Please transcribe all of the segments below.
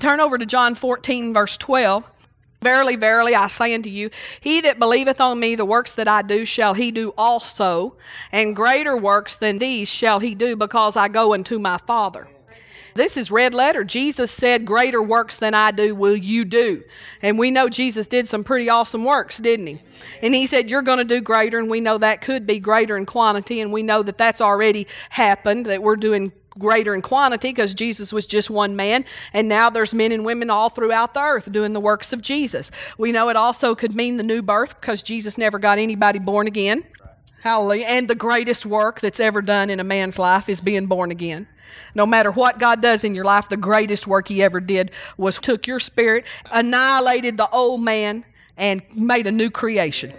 Turn over to John 14, verse 12. Verily, verily, I say unto you, he that believeth on me, the works that I do shall he do also, and greater works than these shall he do, because I go unto my Father. This is red letter. Jesus said, Greater works than I do will you do. And we know Jesus did some pretty awesome works, didn't he? And he said, You're going to do greater. And we know that could be greater in quantity. And we know that that's already happened, that we're doing greater in quantity because Jesus was just one man, and now there's men and women all throughout the earth doing the works of Jesus. We know it also could mean the new birth because Jesus never got anybody born again. Hallelujah. And the greatest work that's ever done in a man's life is being born again. No matter what God does in your life, the greatest work He ever did was took your spirit, annihilated the old man, and made a new creation.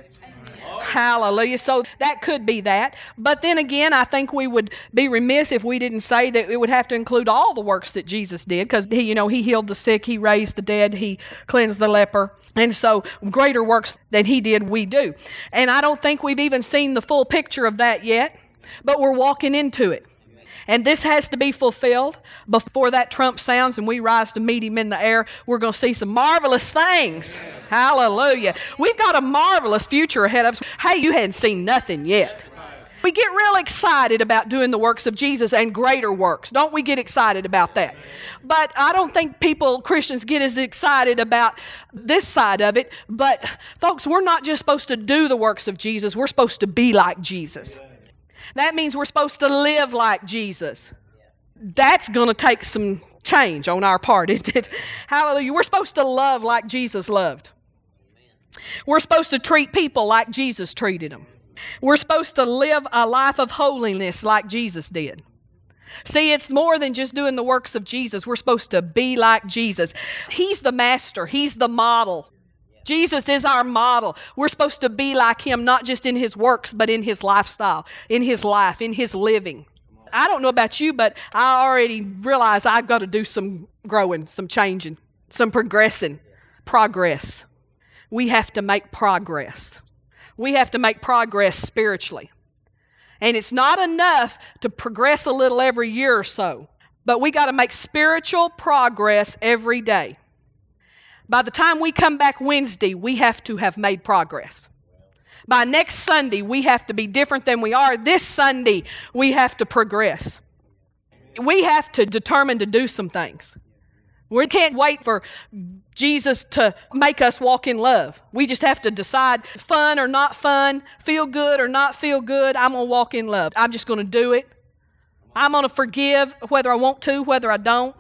Hallelujah. So that could be that. But then again, I think we would be remiss if we didn't say that it would have to include all the works that Jesus did because he, you know, he healed the sick, he raised the dead, he cleansed the leper. And so greater works than he did, we do. And I don't think we've even seen the full picture of that yet, but we're walking into it. And this has to be fulfilled before that trump sounds and we rise to meet him in the air. We're going to see some marvelous things. Hallelujah. We've got a marvelous future ahead of us. Hey, you hadn't seen nothing yet. We get real excited about doing the works of Jesus and greater works. Don't we get excited about that? But I don't think people, Christians, get as excited about this side of it. But, folks, we're not just supposed to do the works of Jesus, we're supposed to be like Jesus. That means we're supposed to live like Jesus. That's going to take some change on our part, isn't it? Hallelujah. We're supposed to love like Jesus loved. We're supposed to treat people like Jesus treated them. We're supposed to live a life of holiness like Jesus did. See, it's more than just doing the works of Jesus. We're supposed to be like Jesus. He's the master, He's the model. Jesus is our model. We're supposed to be like him, not just in his works, but in his lifestyle, in his life, in his living. I don't know about you, but I already realize I've got to do some growing, some changing, some progressing. Progress. We have to make progress. We have to make progress spiritually. And it's not enough to progress a little every year or so, but we got to make spiritual progress every day. By the time we come back Wednesday, we have to have made progress. By next Sunday, we have to be different than we are. This Sunday, we have to progress. We have to determine to do some things. We can't wait for Jesus to make us walk in love. We just have to decide fun or not fun, feel good or not feel good. I'm going to walk in love. I'm just going to do it. I'm going to forgive whether I want to, whether I don't.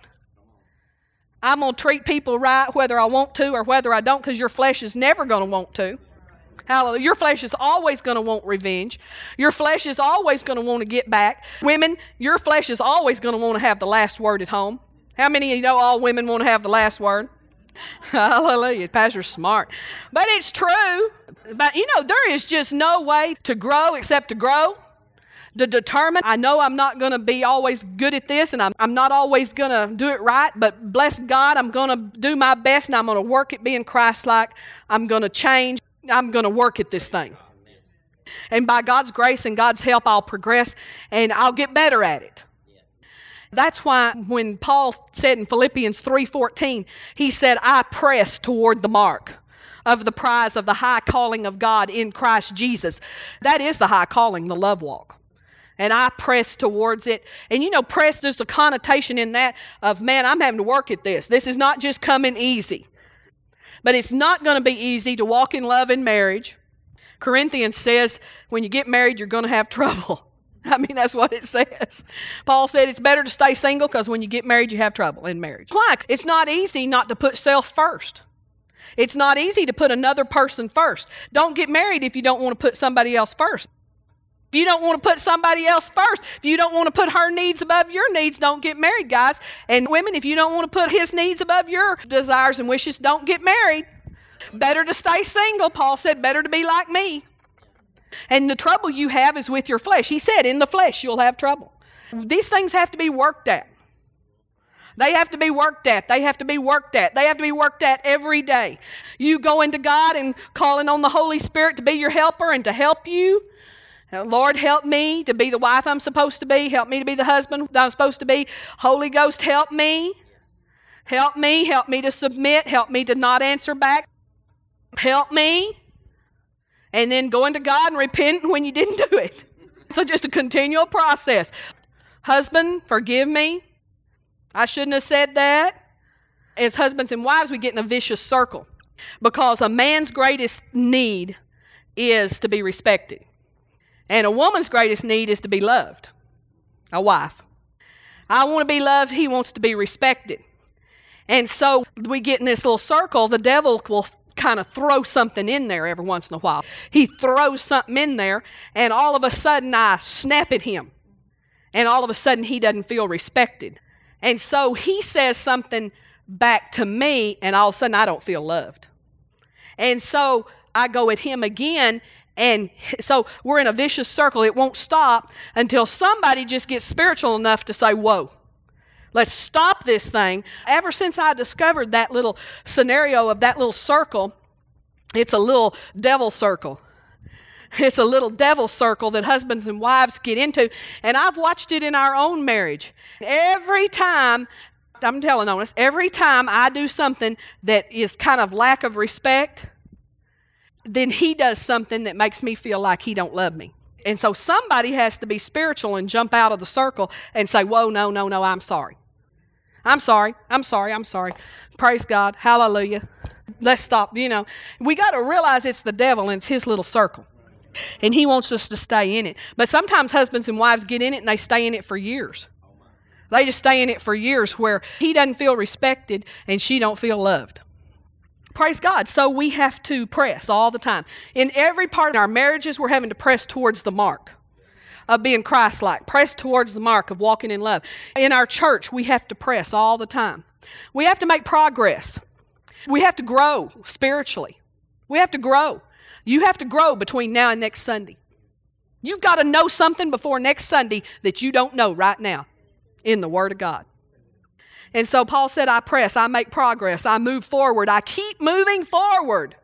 I'm going to treat people right whether I want to or whether I don't because your flesh is never going to want to. Hallelujah. Your flesh is always going to want revenge. Your flesh is always going to want to get back. Women, your flesh is always going to want to have the last word at home. How many of you know all women want to have the last word? Hallelujah. Pastor's smart. But it's true. But you know, there is just no way to grow except to grow to determine. I know I'm not going to be always good at this and I'm, I'm not always going to do it right, but bless God, I'm going to do my best and I'm going to work at being Christ like. I'm going to change. I'm going to work at this thing. And by God's grace and God's help, I'll progress and I'll get better at it. That's why when Paul said in Philippians 3:14, he said, "I press toward the mark of the prize of the high calling of God in Christ Jesus." That is the high calling, the love walk and I press towards it. And you know, press, there's the connotation in that of, man, I'm having to work at this. This is not just coming easy. But it's not going to be easy to walk in love in marriage. Corinthians says when you get married, you're going to have trouble. I mean, that's what it says. Paul said it's better to stay single because when you get married, you have trouble in marriage. Why? It's not easy not to put self first. It's not easy to put another person first. Don't get married if you don't want to put somebody else first. If you don't want to put somebody else first, if you don't want to put her needs above your needs, don't get married, guys. And women, if you don't want to put his needs above your desires and wishes, don't get married. Better to stay single. Paul said, better to be like me. And the trouble you have is with your flesh. He said, in the flesh, you'll have trouble. These things have to be worked at. They have to be worked at. They have to be worked at. They have to be worked at every day. You go into God and calling on the Holy Spirit to be your helper and to help you Lord, help me to be the wife I'm supposed to be. Help me to be the husband that I'm supposed to be. Holy Ghost, help me. Help me, help me to submit, help me to not answer back. Help me. And then going to God and repenting when you didn't do it. So just a continual process. Husband, forgive me. I shouldn't have said that. As husbands and wives, we get in a vicious circle because a man's greatest need is to be respected. And a woman's greatest need is to be loved. A wife. I want to be loved, he wants to be respected. And so we get in this little circle, the devil will kind of throw something in there every once in a while. He throws something in there, and all of a sudden I snap at him. And all of a sudden he doesn't feel respected. And so he says something back to me, and all of a sudden I don't feel loved. And so I go at him again, and so we're in a vicious circle. It won't stop until somebody just gets spiritual enough to say, Whoa, let's stop this thing. Ever since I discovered that little scenario of that little circle, it's a little devil circle. It's a little devil circle that husbands and wives get into. And I've watched it in our own marriage. Every time, I'm telling on us, every time I do something that is kind of lack of respect, then he does something that makes me feel like he don't love me. And so somebody has to be spiritual and jump out of the circle and say, Whoa, no, no, no, I'm sorry. I'm sorry. I'm sorry. I'm sorry. Praise God. Hallelujah. Let's stop. You know, we got to realize it's the devil and it's his little circle. And he wants us to stay in it. But sometimes husbands and wives get in it and they stay in it for years. They just stay in it for years where he doesn't feel respected and she don't feel loved. Praise God. So we have to press all the time. In every part of our marriages, we're having to press towards the mark of being Christ like, press towards the mark of walking in love. In our church, we have to press all the time. We have to make progress. We have to grow spiritually. We have to grow. You have to grow between now and next Sunday. You've got to know something before next Sunday that you don't know right now in the Word of God. And so Paul said, I press, I make progress, I move forward, I keep moving forward.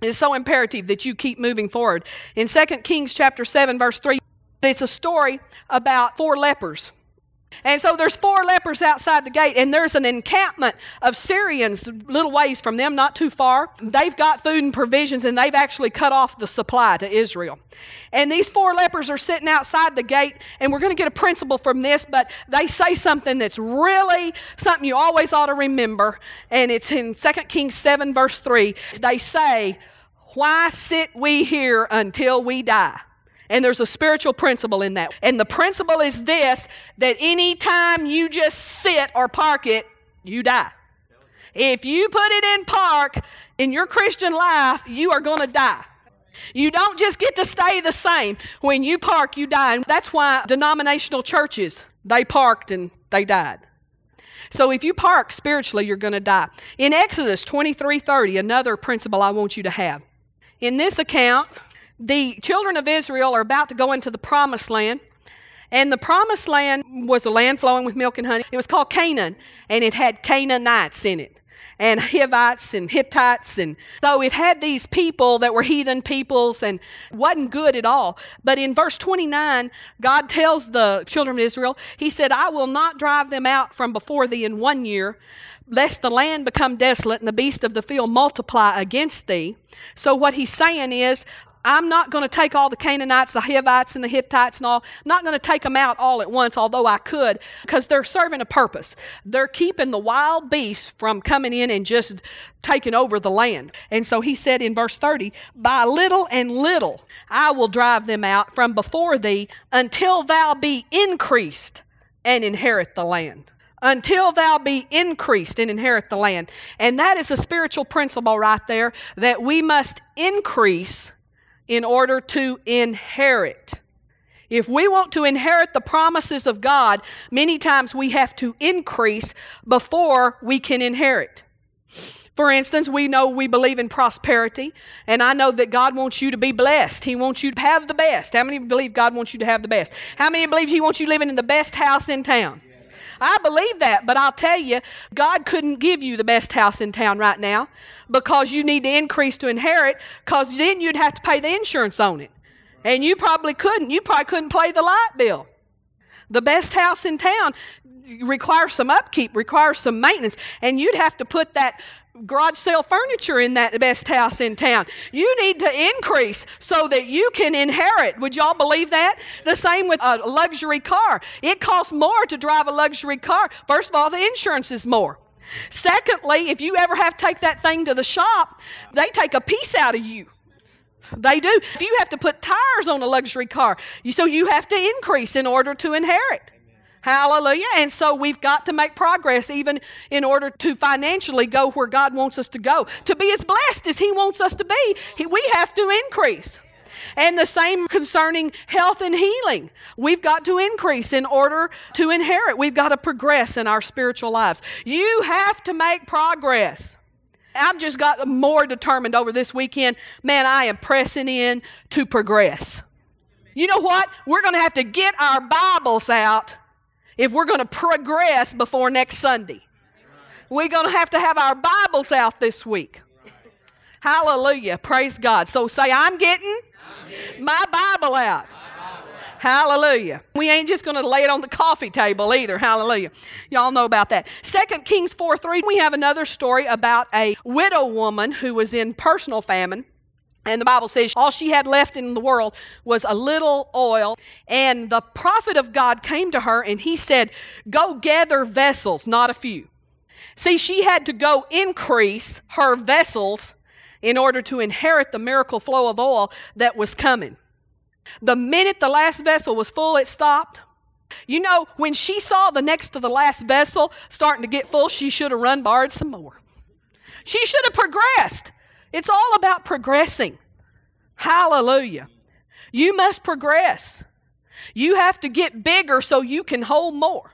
It's so imperative that you keep moving forward. In 2 Kings chapter 7, verse 3, it's a story about four lepers. And so there's four lepers outside the gate, and there's an encampment of Syrians little ways from them, not too far. They've got food and provisions, and they've actually cut off the supply to Israel. And these four lepers are sitting outside the gate, and we're going to get a principle from this, but they say something that's really something you always ought to remember, and it's in 2 Kings 7, verse 3. They say, Why sit we here until we die? And there's a spiritual principle in that. And the principle is this that anytime you just sit or park it, you die. If you put it in park in your Christian life, you are going to die. You don't just get to stay the same. When you park, you die. And that's why denominational churches, they parked and they died. So if you park spiritually, you're going to die. In Exodus 23:30, another principle I want you to have. In this account, the children of Israel are about to go into the promised land. And the promised land was a land flowing with milk and honey. It was called Canaan, and it had Canaanites in it, and Hivites and Hittites. And so it had these people that were heathen peoples and wasn't good at all. But in verse 29, God tells the children of Israel, He said, I will not drive them out from before thee in one year, lest the land become desolate and the beasts of the field multiply against thee. So what he's saying is, I'm not going to take all the Canaanites, the Hivites, and the Hittites and all. I'm not going to take them out all at once, although I could, because they're serving a purpose. They're keeping the wild beasts from coming in and just taking over the land. And so he said in verse 30, By little and little I will drive them out from before thee until thou be increased and inherit the land until thou be increased and inherit the land. And that is a spiritual principle right there that we must increase in order to inherit. If we want to inherit the promises of God, many times we have to increase before we can inherit. For instance, we know we believe in prosperity, and I know that God wants you to be blessed. He wants you to have the best. How many believe God wants you to have the best? How many believe He wants you living in the best house in town? I believe that, but I'll tell you, God couldn't give you the best house in town right now because you need to increase to inherit, because then you'd have to pay the insurance on it. And you probably couldn't. You probably couldn't pay the light bill. The best house in town requires some upkeep, requires some maintenance, and you'd have to put that garage sale furniture in that best house in town. You need to increase so that you can inherit. Would y'all believe that? The same with a luxury car. It costs more to drive a luxury car. First of all, the insurance is more. Secondly, if you ever have to take that thing to the shop, they take a piece out of you. They do. If you have to put tires on a luxury car, so you have to increase in order to inherit. Hallelujah. And so we've got to make progress even in order to financially go where God wants us to go. To be as blessed as He wants us to be, we have to increase. And the same concerning health and healing. We've got to increase in order to inherit. We've got to progress in our spiritual lives. You have to make progress. I've just got more determined over this weekend. Man, I am pressing in to progress. You know what? We're going to have to get our Bibles out if we're going to progress before next Sunday. We're going to have to have our Bibles out this week. Hallelujah. Praise God. So say, I'm getting, my Bible out. Hallelujah. We ain't just going to lay it on the coffee table either. Hallelujah. Y'all know about that. Second Kings 4 3, we have another story about a widow woman who was in personal famine. And the Bible says all she had left in the world was a little oil. And the prophet of God came to her and he said, Go gather vessels, not a few. See, she had to go increase her vessels in order to inherit the miracle flow of oil that was coming. The minute the last vessel was full, it stopped. You know, when she saw the next to the last vessel starting to get full, she should have run, borrowed some more. She should have progressed. It's all about progressing. Hallelujah. You must progress. You have to get bigger so you can hold more,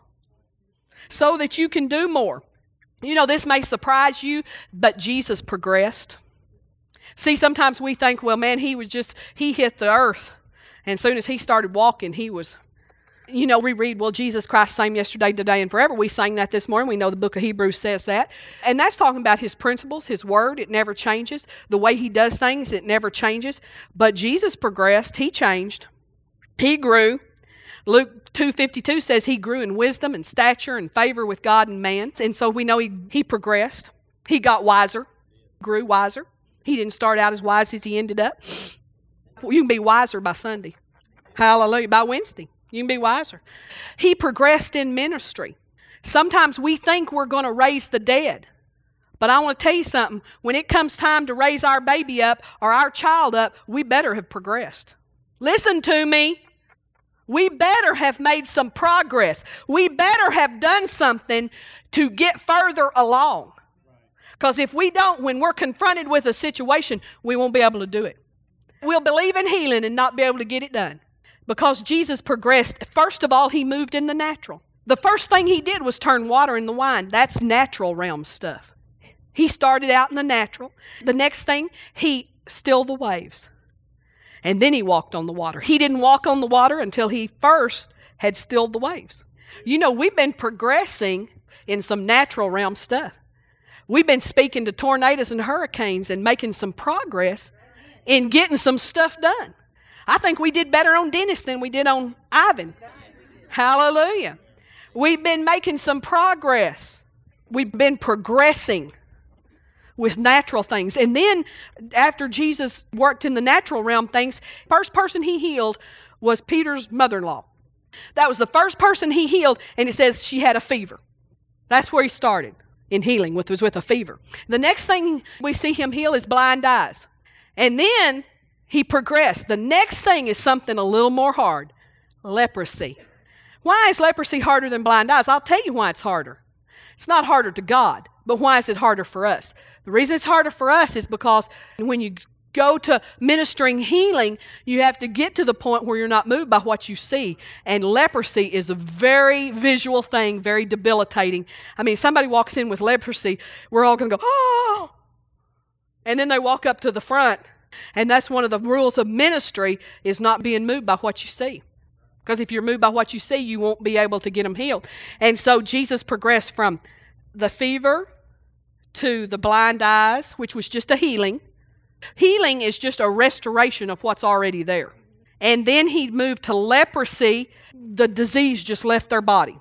so that you can do more. You know, this may surprise you, but Jesus progressed. See, sometimes we think, well, man, he was just, he hit the earth. And soon as he started walking, he was, you know, we read, well, Jesus Christ same yesterday, today, and forever. We sang that this morning. We know the book of Hebrews says that. And that's talking about his principles, his word. It never changes. The way he does things, it never changes. But Jesus progressed. He changed. He grew. Luke 2.52 says he grew in wisdom and stature and favor with God and man. And so we know he, he progressed. He got wiser, grew wiser. He didn't start out as wise as he ended up. You can be wiser by Sunday. Hallelujah. By Wednesday, you can be wiser. He progressed in ministry. Sometimes we think we're going to raise the dead. But I want to tell you something. When it comes time to raise our baby up or our child up, we better have progressed. Listen to me. We better have made some progress. We better have done something to get further along. Because if we don't, when we're confronted with a situation, we won't be able to do it. We'll believe in healing and not be able to get it done. Because Jesus progressed, first of all, he moved in the natural. The first thing he did was turn water into wine. That's natural realm stuff. He started out in the natural. The next thing, he stilled the waves. And then he walked on the water. He didn't walk on the water until he first had stilled the waves. You know, we've been progressing in some natural realm stuff. We've been speaking to tornadoes and hurricanes and making some progress in getting some stuff done. I think we did better on Dennis than we did on Ivan. Hallelujah. We've been making some progress. We've been progressing with natural things. And then after Jesus worked in the natural realm things, first person he healed was Peter's mother-in-law. That was the first person he healed and it says she had a fever. That's where he started in healing with was with a fever. The next thing we see him heal is blind eyes. And then he progressed. The next thing is something a little more hard leprosy. Why is leprosy harder than blind eyes? I'll tell you why it's harder. It's not harder to God, but why is it harder for us? The reason it's harder for us is because when you go to ministering healing, you have to get to the point where you're not moved by what you see. And leprosy is a very visual thing, very debilitating. I mean, somebody walks in with leprosy, we're all going to go, oh, and then they walk up to the front. And that's one of the rules of ministry is not being moved by what you see. Because if you're moved by what you see, you won't be able to get them healed. And so Jesus progressed from the fever to the blind eyes, which was just a healing. Healing is just a restoration of what's already there. And then he moved to leprosy. The disease just left their body.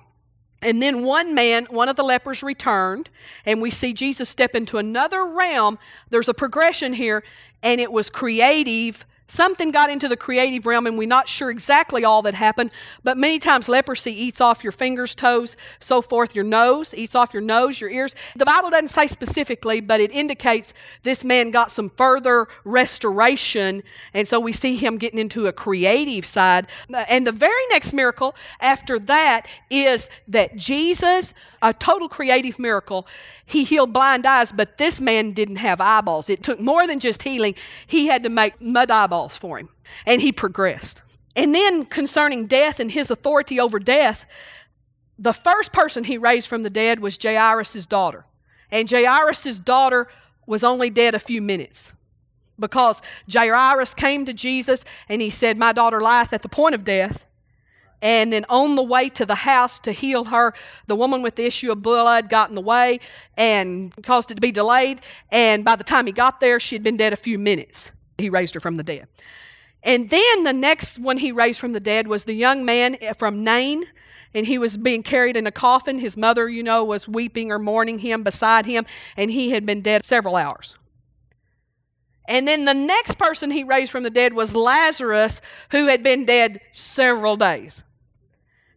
And then one man, one of the lepers returned, and we see Jesus step into another realm. There's a progression here, and it was creative Something got into the creative realm, and we're not sure exactly all that happened, but many times leprosy eats off your fingers, toes, so forth, your nose, eats off your nose, your ears. The Bible doesn't say specifically, but it indicates this man got some further restoration, and so we see him getting into a creative side. And the very next miracle after that is that Jesus, a total creative miracle, he healed blind eyes, but this man didn't have eyeballs. It took more than just healing, he had to make mud eyeballs eyeballs for him. And he progressed. And then concerning death and his authority over death, the first person he raised from the dead was Jairus' daughter. And Jairus' daughter was only dead a few minutes because Jairus came to Jesus and he said, My daughter lieth at the point of death. And then on the way to the house to heal her, the woman with the issue of blood got in the way and caused it to be delayed. And by the time he got there, she had been dead a few minutes. He raised her from the dead. And then the next one he raised from the dead was the young man eh, from Nain, and he was being carried in a coffin. His mother, you know, was weeping or mourning him beside him, and he had been dead several hours. And then the next person he raised from the dead was Lazarus, who had been dead several days.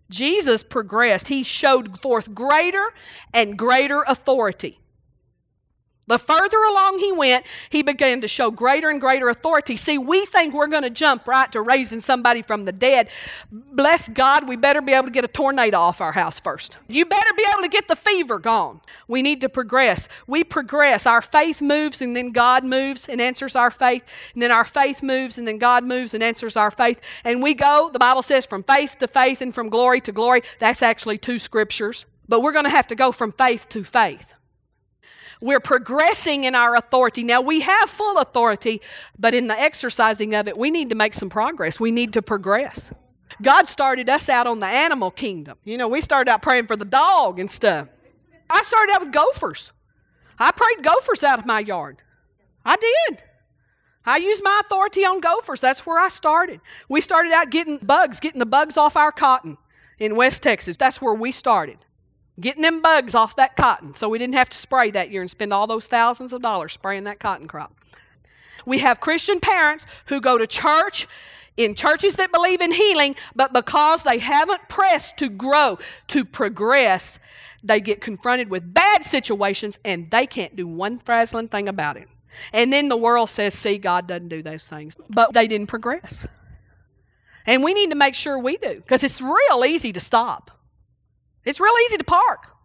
Jesus progressed. He showed forth greater and greater authority. The further along he went, he began to show greater and greater authority. See, we think we're going to jump right to raising somebody from the dead. Bless God, we better be able to get a tornado off our house first. You better be able to get the fever gone. We need to progress. We progress. Our faith moves, and then God moves and answers our faith. And then our faith moves, and then God moves and answers our faith. And we go, the Bible says, from faith to faith and from glory to glory. That's actually two scriptures. But we're going to have to go from faith to faith. We're progressing in our authority. Now, we have full authority, but in the exercising of it, we need to make some progress. We need to progress. God started us out on the animal kingdom. You know, we started out praying for the dog and stuff. I started out with gophers. I prayed gophers out of my yard. I did. I used my authority on gophers. That's where I started. We started out getting bugs, getting the bugs off our cotton in West Texas. That's where we started getting them bugs off that cotton so we didn't have to spray that year and spend all those thousands of dollars spraying that cotton crop. We have Christian parents who go to church in churches that believe in healing, but because they haven't pressed to grow, to progress, they get confronted with bad situations and they can't do one frazzling thing about it. And then the world says, see, God doesn't do those things. But they didn't progress. And we need to make sure we do because it's real easy to stop. It's real easy to park.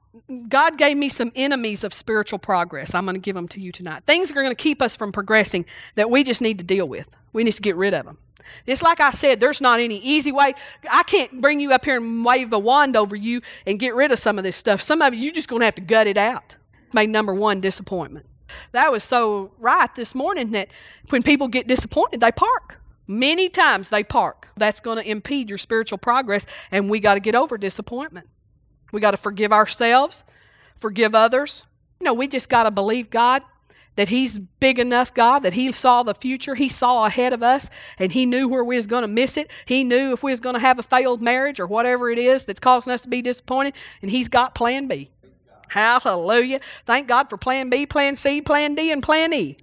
God gave me some enemies of spiritual progress. I'm going to give them to you tonight. Things are going to keep us from progressing that we just need to deal with. We need to get rid of them. It's like I said, there's not any easy way. I can't bring you up here and wave a wand over you and get rid of some of this stuff. Some of you, you're just going to have to gut it out. Made number one disappointment. That was so right this morning that when people get disappointed, they park. Many times they park. That's going to impede your spiritual progress, and we got to get over disappointment. We got to forgive ourselves, forgive others. Know, we just got to believe God that He's big enough, God, that He saw the future. He saw ahead of us, and He knew where we was going to miss it. He knew if we was going to have a failed marriage or whatever it is that's causing us to be disappointed, and He's got Plan B. Hallelujah. Thank God for Plan B, Plan C, Plan D, and Plan E.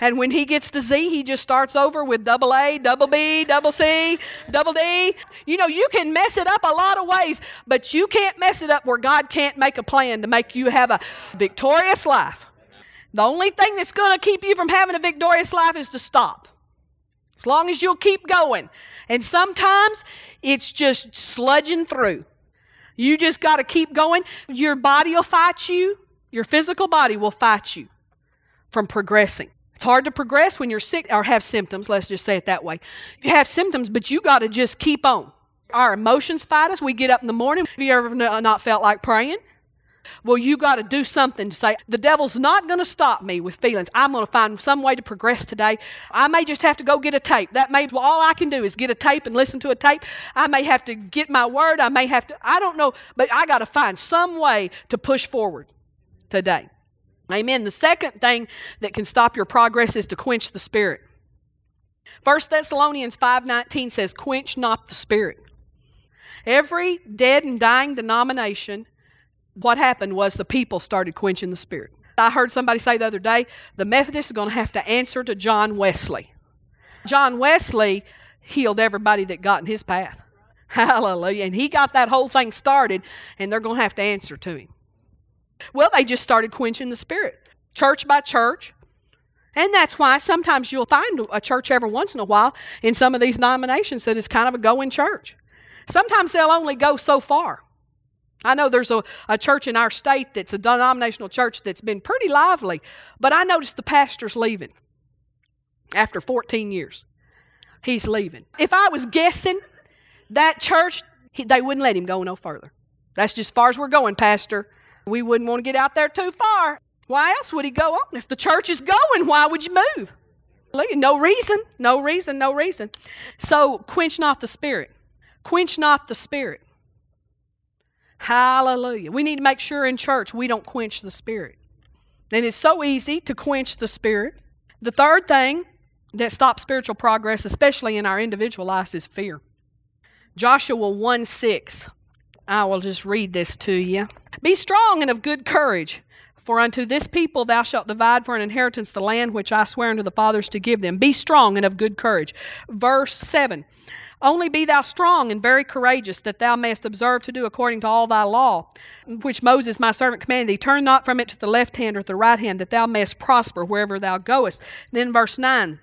And when he gets to Z, he just starts over with double A, double B, double C, double D. You know, you can mess it up a lot of ways, but you can't mess it up where God can't make a plan to make you have a victorious life. The only thing that's going to keep you from having a victorious life is to stop. As long as you'll keep going. And sometimes it's just sludging through. You just got to keep going. Your body will fight you, your physical body will fight you from progressing. It's hard to progress when you're sick or have symptoms, let's just say it that way. You have symptoms, but you got to just keep on. Our emotions fight us. We get up in the morning. Have you ever uh, not felt like praying? Well, you got to do something to say, the devil's not going to stop me with feelings. I'm going to find some way to progress today. I may just have to go get a tape. That may, well, all I can do is get a tape and listen to a tape. I may have to get my word. I may have to, I don't know, but I got to find some way to push forward today. Amen. The second thing that can stop your progress is to quench the spirit. 1 Thessalonians 5:19 says, "Quench not the spirit." Every dead and dying denomination, what happened was the people started quenching the spirit. I heard somebody say the other day, the Methodists are going to have to answer to John Wesley. John Wesley healed everybody that got in his path. Hallelujah. And he got that whole thing started, and they're going to have to answer to him. Well, they just started quenching the spirit, church by church. And that's why sometimes you'll find a church every once in a while in some of these denominations that is kind of a going church. Sometimes they'll only go so far. I know there's a, a church in our state that's a denominational church that's been pretty lively, but I noticed the pastor's leaving after 14 years. He's leaving. If I was guessing, that church, he, they wouldn't let him go no further. That's just as far as we're going, Pastor. We wouldn't want to get out there too far. Why else would he go on? If the church is going, why would you move? No reason, no reason, no reason. So quench not the spirit. Quench not the spirit. Hallelujah. We need to make sure in church we don't quench the spirit. And it's so easy to quench the spirit. The third thing that stops spiritual progress, especially in our individual lives, is fear. Joshua 1 6. I will just read this to you. Be strong and of good courage, for unto this people thou shalt divide for an inheritance the land which I swear unto the fathers to give them. Be strong and of good courage. Verse 7 Only be thou strong and very courageous, that thou mayest observe to do according to all thy law, which Moses my servant commanded thee. Turn not from it to the left hand or to the right hand, that thou mayest prosper wherever thou goest. Then verse 9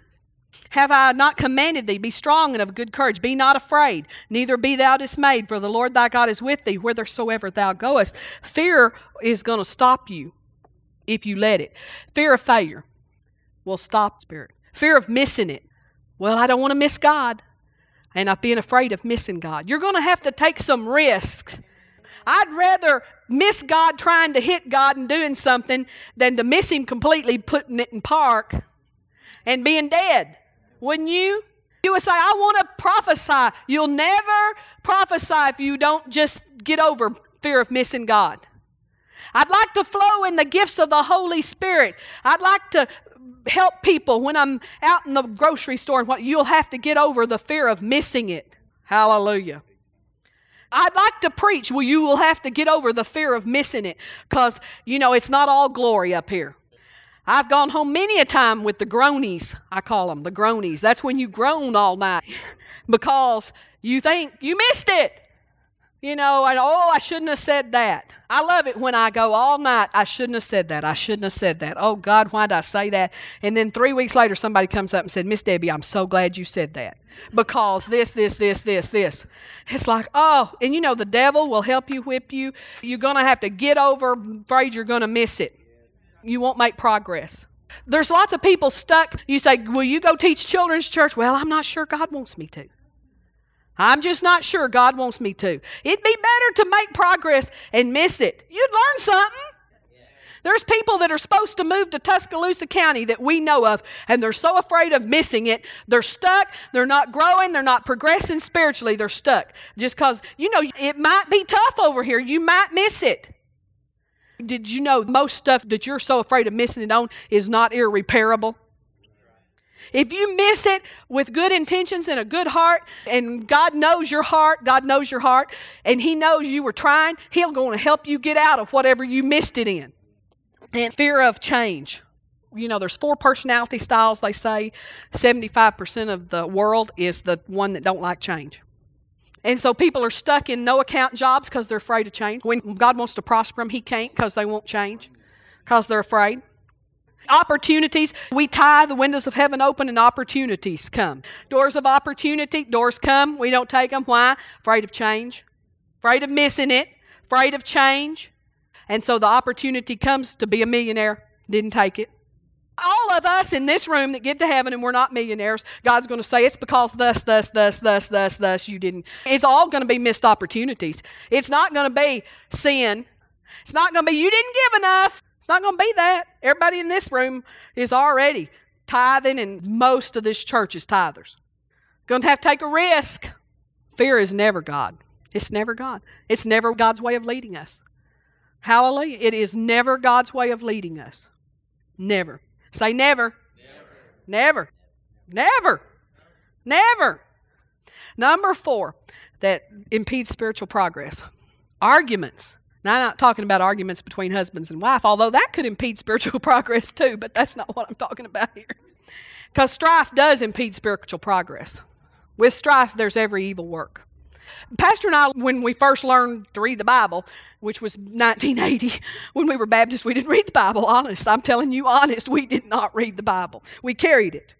have I not commanded thee? Be strong and of good courage. Be not afraid, neither be thou dismayed, for the Lord thy God is with thee whithersoever thou goest. Fear is going to stop you if you let it. Fear of failure will stop spirit. Fear of missing it. Well, I don't want to miss God. And not being afraid of missing God. You're going to have to take some risk. I'd rather miss God trying to hit God and doing something than to miss Him completely putting it in park and being dead. Wouldn't you? You would say, I want to prophesy. You'll never prophesy if you don't just get over fear of missing God. I'd like to flow in the gifts of the Holy Spirit. I'd like to help people when I'm out in the grocery store and what you'll have to get over the fear of missing it. Hallelujah. I'd like to preach. Well, you will have to get over the fear of missing it because, you know, it's not all glory up here. I've gone home many a time with the groanies, I call them the groanies. That's when you groan all night because you think you missed it. You know, and oh, I shouldn't have said that. I love it when I go all night, I shouldn't have said that. I shouldn't have said that. Oh, God, why did I say that? And then three weeks later, somebody comes up and said, Miss Debbie, I'm so glad you said that because this, this, this, this, this. It's like, oh, and you know, the devil will help you whip you. You're going to have to get over, afraid you're going to miss it you won't make progress. There's lots of people stuck. You say, Will you go teach children's church? Well, I'm not sure God wants me to. I'm just not sure God wants me to. It'd be better to make progress and miss it. You'd learn something. There's people that are supposed to move to Tuscaloosa County that we know of, and they're so afraid of missing it. They're stuck. They're not growing. They're not progressing spiritually. They're stuck. Just because, you know, it might be tough over here. You might miss it. Did you know most stuff that you're so afraid of missing it on is not irreparable? If you miss it with good intentions and a good heart, and God knows your heart, God knows your heart, and He knows you were trying, He'll going to help you get out of whatever you missed it in. And fear of change. You know, there's four personality styles, they say. 75% of the world is the one that don't like change. And so people are stuck in no account jobs because they're afraid to change. When God wants to prosper them, He can't because they won't change because they're afraid. Opportunities, we tie the windows of heaven open and opportunities come. Doors of opportunity, doors come, we don't take them. Why? Afraid of change, afraid of missing it, afraid of change. And so the opportunity comes to be a millionaire, didn't take it all of us in this room that get to heaven and we're not millionaires, God's going to say it's because thus, thus, thus, thus, thus, thus you didn't. It's all going to be missed opportunities. It's not going to be sin. It's not going to be you didn't give enough. It's not going to be that. Everybody in this room is already tithing, and most of this church is tithers. Going to have to take a risk. Fear is never God. It's never God. It's never God's way of leading us. Hallelujah. It is never God's way of leading us. Never. Say never. Never. Never. never. Number four, that impedes spiritual progress arguments. Now, I'm not talking about arguments between husbands and wife, although that could impede spiritual progress too, but that's not what I'm talking about here. Because strife does impede spiritual progress. With strife, there's every evil work. Pastor and I, when we first learned to read the Bible, which was 1980, when we were Baptists, we didn't read the Bible, honest. I'm telling you, honest, we did not read the Bible. We carried it.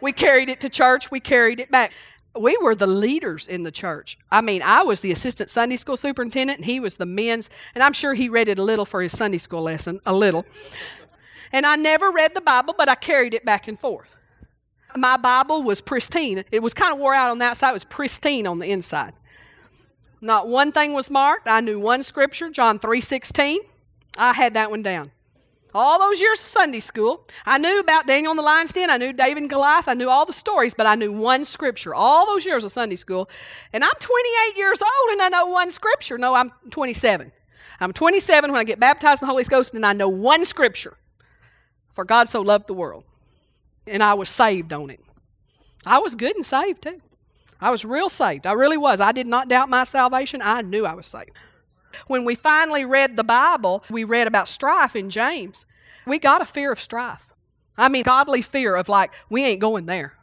We carried it to church, we carried it back we were the leaders in the church. I mean, I was the assistant Sunday school superintendent, and he was the men's, and I'm sure he read it a little for his Sunday school lesson, a little. And I never read the Bible, but I carried it back and forth. My Bible was pristine. It was kind of wore out on the outside, it was pristine on the inside. Not one thing was marked. I knew one scripture, John 3:16. I had that one down. All those years of Sunday school, I knew about Daniel and the lion's den. I knew David and Goliath. I knew all the stories, but I knew one scripture. All those years of Sunday school. And I'm 28 years old and I know one scripture. No, I'm 27. I'm 27 when I get baptized in the Holy Ghost and I know one scripture. For God so loved the world. And I was saved on it. I was good and saved too. I was real saved. I really was. I did not doubt my salvation. I knew I was saved. When we finally read the Bible, we read about strife in James. We got a fear of strife. I mean, godly fear of like, we ain't going there.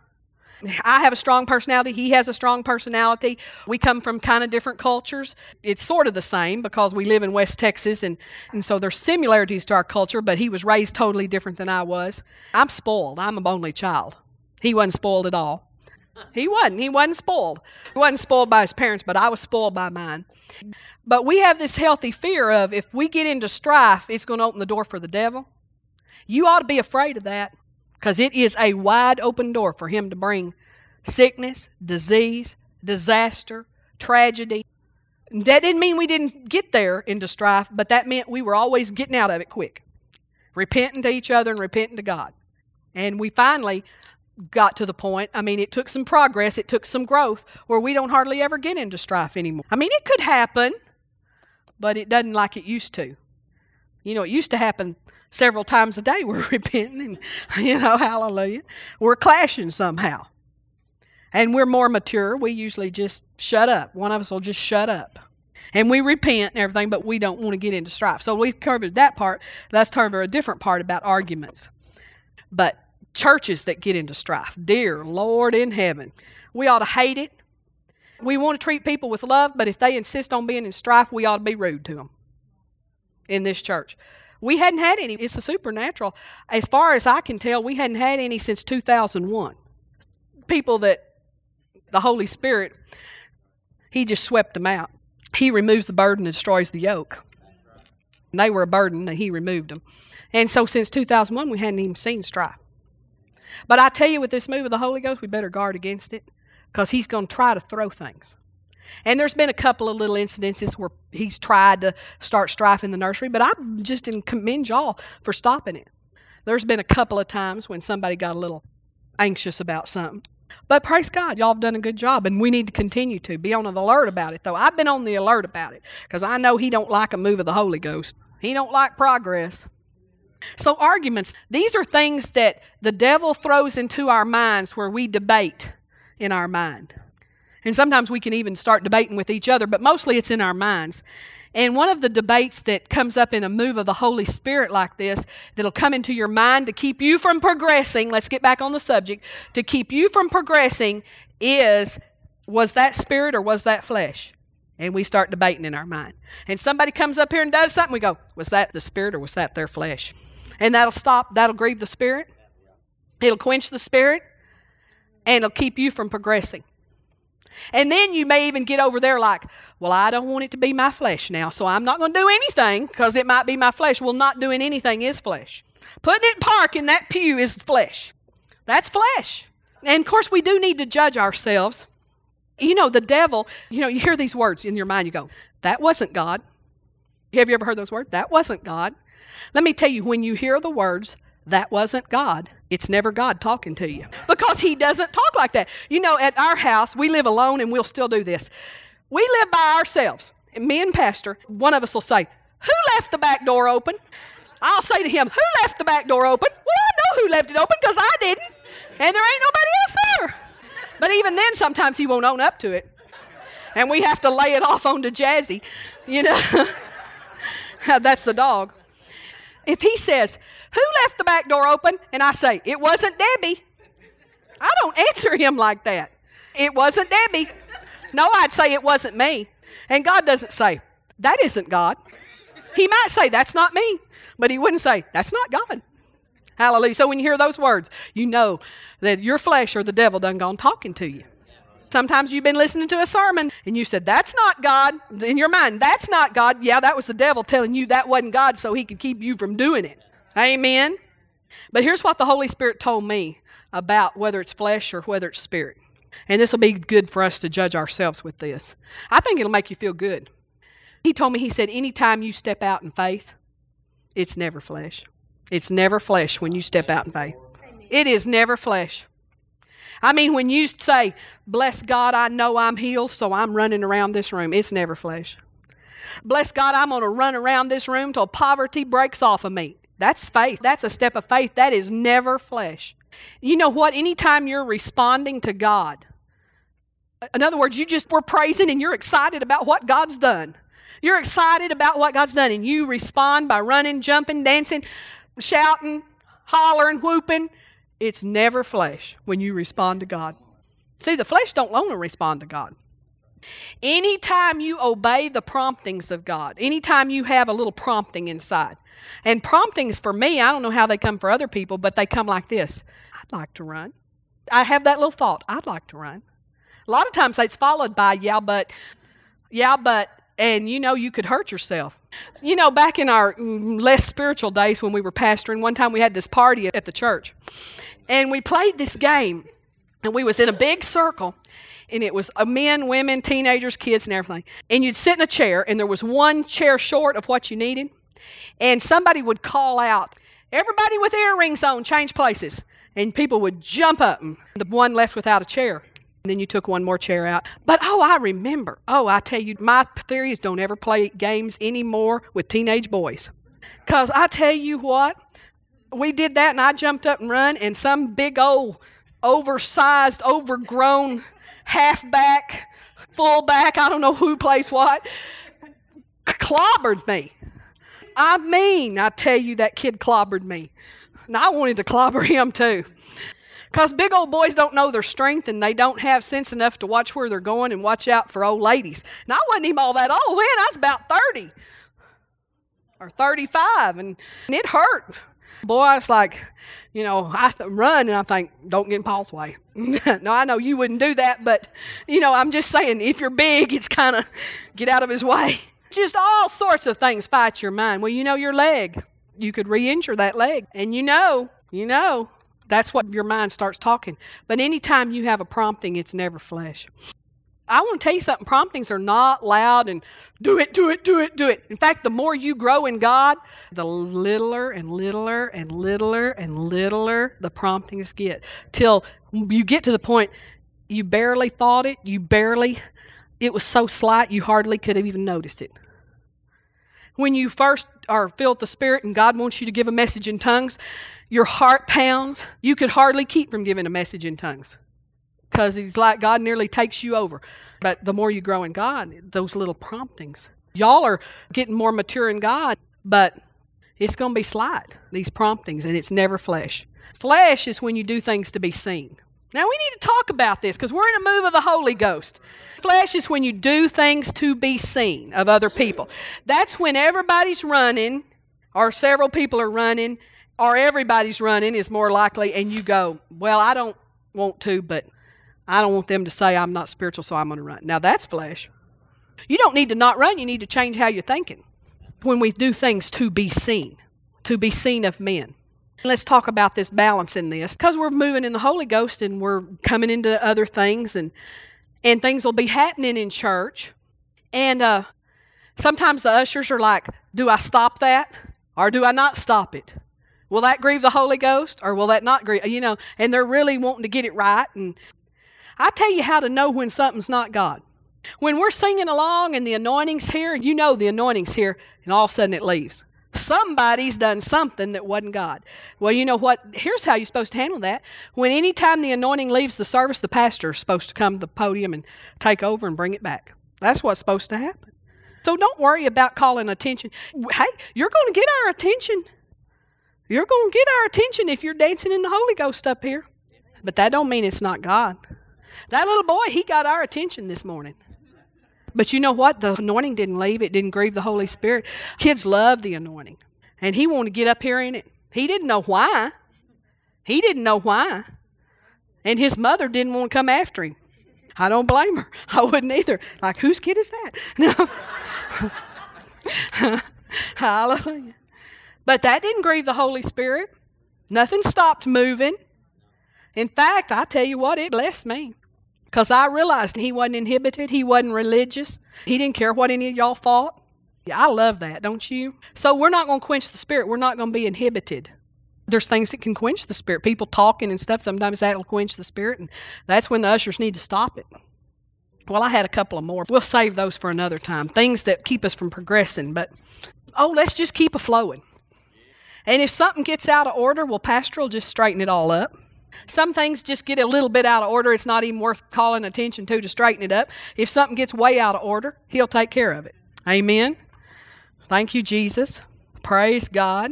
I have a strong personality. He has a strong personality. We come from kind of different cultures. It's sort of the same because we live in West Texas, and, and so there's similarities to our culture, but he was raised totally different than I was. I'm spoiled. I'm a only child. He wasn't spoiled at all. He wasn't. He wasn't spoiled. He wasn't spoiled by his parents, but I was spoiled by mine. But we have this healthy fear of if we get into strife, it's going to open the door for the devil. You ought to be afraid of that because it is a wide open door for him to bring sickness, disease, disaster, tragedy. That didn't mean we didn't get there into strife, but that meant we were always getting out of it quick, repenting to each other and repenting to God. And we finally got to the point. I mean, it took some progress, it took some growth where we don't hardly ever get into strife anymore. I mean, it could happen, but it doesn't like it used to. You know, it used to happen several times a day. We're repenting and, you know, hallelujah. We're clashing somehow. And we're more mature. We usually just shut up. One of us will just shut up. And we repent and everything, but we don't want to get into strife. So we've covered that part. Let's cover a different part about arguments. But churches that get into strife. Dear Lord in heaven, we ought to hate it. We want to treat people with love, but if they insist on being in strife, we ought to be rude to them in this church. We hadn't had any. It's a supernatural. As far as I can tell, we hadn't had any since 2001. People that the Holy Spirit, He just swept them out. He removes the burden and destroys the yoke. they were a burden, and He removed them. And so since 2001, we hadn't even seen strife. But I tell you, with this move of the Holy Ghost, we better guard against it because he's going to try to throw things. And there's been a couple of little incidences where he's tried to start strife in the nursery, but I just didn't commend y'all for stopping it. There's been a couple of times when somebody got a little anxious about something. But praise God, y'all have done a good job, and we need to continue to be on the alert about it. Though I've been on the alert about it because I know He don't like a move of the Holy Ghost. He don't like progress. So, arguments, these are things that the devil throws into our minds where we debate in our mind. And sometimes we can even start debating with each other, but mostly it's in our minds. And one of the debates that comes up in a move of the Holy Spirit like this, that'll come into your mind to keep you from progressing, let's get back on the subject, to keep you from progressing is was that spirit or was that flesh? And we start debating in our mind. And somebody comes up here and does something, we go, was that the spirit or was that their flesh? And that'll stop, that'll grieve the spirit. It'll quench the spirit. And it'll keep you from progressing. And then you may even get over there like, well, I don't want it to be my flesh now, so I'm not going to do anything because it might be my flesh. Well, not doing anything is flesh. Putting it in park in that pew is flesh. That's flesh. And of course, we do need to judge ourselves. You know, the devil, you know, you hear these words in your mind, you go, that wasn't God. Have you ever heard those words? That wasn't God. Let me tell you, when you hear the words, that wasn't God, it's never God talking to you because He doesn't talk like that. You know, at our house, we live alone and we'll still do this. We live by ourselves. Me and Pastor, one of us will say, Who left the back door open? I'll say to him, Who left the back door open? Well, I know who left it open because I didn't. And there ain't nobody else there. But even then, sometimes he won't own up to it. And we have to lay it off onto Jazzy. You know, that's the dog. If he says, Who left the back door open? And I say, It wasn't Debbie. I don't answer him like that. It wasn't Debbie. No, I'd say it wasn't me. And God doesn't say, That isn't God. He might say, That's not me. But he wouldn't say, That's not God. Hallelujah. So when you hear those words, you know that your flesh or the devil done gone talking to you. Sometimes you've been listening to a sermon and you said, That's not God. In your mind, that's not God. Yeah, that was the devil telling you that wasn't God so he could keep you from doing it. Amen. But here's what the Holy Spirit told me about whether it's flesh or whether it's spirit. And this will be good for us to judge ourselves with this. I think it'll make you feel good. He told me, He said, anytime you step out in faith, it's never flesh. It's never flesh when you step out in faith. It is never flesh. I mean, when you say, Bless God, I know I'm healed, so I'm running around this room, it's never flesh. Bless God, I'm going to run around this room till poverty breaks off of me. That's faith. That's a step of faith. That is never flesh. You know what? Anytime you're responding to God, in other words, you just were praising and you're excited about what God's done. You're excited about what God's done, and you respond by running, jumping, dancing, shouting, hollering, whooping. It's never flesh when you respond to God. See, the flesh don't want to respond to God. Anytime you obey the promptings of God, anytime you have a little prompting inside, and promptings for me, I don't know how they come for other people, but they come like this I'd like to run. I have that little thought, I'd like to run. A lot of times it's followed by, yeah, but, yeah, but, and you know you could hurt yourself. You know, back in our mm, less spiritual days when we were pastoring, one time we had this party at the church, and we played this game, and we was in a big circle, and it was uh, men, women, teenagers, kids, and everything. And you'd sit in a chair, and there was one chair short of what you needed, and somebody would call out, "Everybody with earrings on, change places," and people would jump up, and the one left without a chair. And then you took one more chair out. But oh, I remember. Oh, I tell you, my theory is don't ever play games anymore with teenage boys. Because I tell you what, we did that and I jumped up and run, and some big old oversized, overgrown halfback, fullback, I don't know who plays what, clobbered me. I mean, I tell you, that kid clobbered me. And I wanted to clobber him too. Because big old boys don't know their strength and they don't have sense enough to watch where they're going and watch out for old ladies. And I wasn't even all that old then. I was about 30 or 35 and, and it hurt. Boy, it's like, you know, I th- run and I think, don't get in Paul's way. no, I know you wouldn't do that, but, you know, I'm just saying, if you're big, it's kind of get out of his way. Just all sorts of things fight your mind. Well, you know, your leg, you could re injure that leg. And you know, you know, that's what your mind starts talking. But anytime you have a prompting, it's never flesh. I want to tell you something promptings are not loud and do it, do it, do it, do it. In fact, the more you grow in God, the littler and littler and littler and littler the promptings get till you get to the point you barely thought it, you barely, it was so slight you hardly could have even noticed it. When you first are filled with the Spirit and God wants you to give a message in tongues, your heart pounds. You could hardly keep from giving a message in tongues because He's like God nearly takes you over. But the more you grow in God, those little promptings. Y'all are getting more mature in God, but it's going to be slight, these promptings, and it's never flesh. Flesh is when you do things to be seen. Now, we need to talk about this because we're in a move of the Holy Ghost. Flesh is when you do things to be seen of other people. That's when everybody's running, or several people are running, or everybody's running is more likely, and you go, Well, I don't want to, but I don't want them to say I'm not spiritual, so I'm going to run. Now, that's flesh. You don't need to not run, you need to change how you're thinking. When we do things to be seen, to be seen of men. Let's talk about this balance in this because we're moving in the Holy Ghost and we're coming into other things and and things will be happening in church. And uh, sometimes the ushers are like, "Do I stop that or do I not stop it? Will that grieve the Holy Ghost or will that not grieve?" You know, and they're really wanting to get it right. And I tell you how to know when something's not God. When we're singing along and the anointing's here, you know the anointing's here, and all of a sudden it leaves. Somebody's done something that wasn't God. Well, you know what? Here's how you're supposed to handle that. When any time the anointing leaves the service, the pastor is supposed to come to the podium and take over and bring it back. That's what's supposed to happen. So don't worry about calling attention. Hey, you're going to get our attention. You're going to get our attention if you're dancing in the Holy Ghost up here. But that don't mean it's not God. That little boy, he got our attention this morning. But you know what? The anointing didn't leave. It didn't grieve the Holy Spirit. Kids love the anointing. And he wanted to get up here in it. He didn't know why. He didn't know why. And his mother didn't want to come after him. I don't blame her. I wouldn't either. Like, whose kid is that? No. Hallelujah. But that didn't grieve the Holy Spirit. Nothing stopped moving. In fact, I tell you what, it blessed me. Because I realized he wasn't inhibited, he wasn't religious, he didn't care what any of y'all thought. Yeah, I love that, don't you? So we're not going to quench the spirit, we're not going to be inhibited. There's things that can quench the spirit. People talking and stuff, sometimes that'll quench the spirit, and that's when the ushers need to stop it. Well, I had a couple of more. We'll save those for another time. Things that keep us from progressing, but oh, let's just keep a flowing. And if something gets out of order, well, Pastor will just straighten it all up. Some things just get a little bit out of order. It's not even worth calling attention to to straighten it up. If something gets way out of order, He'll take care of it. Amen. Thank you, Jesus. Praise God.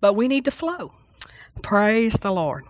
But we need to flow. Praise the Lord.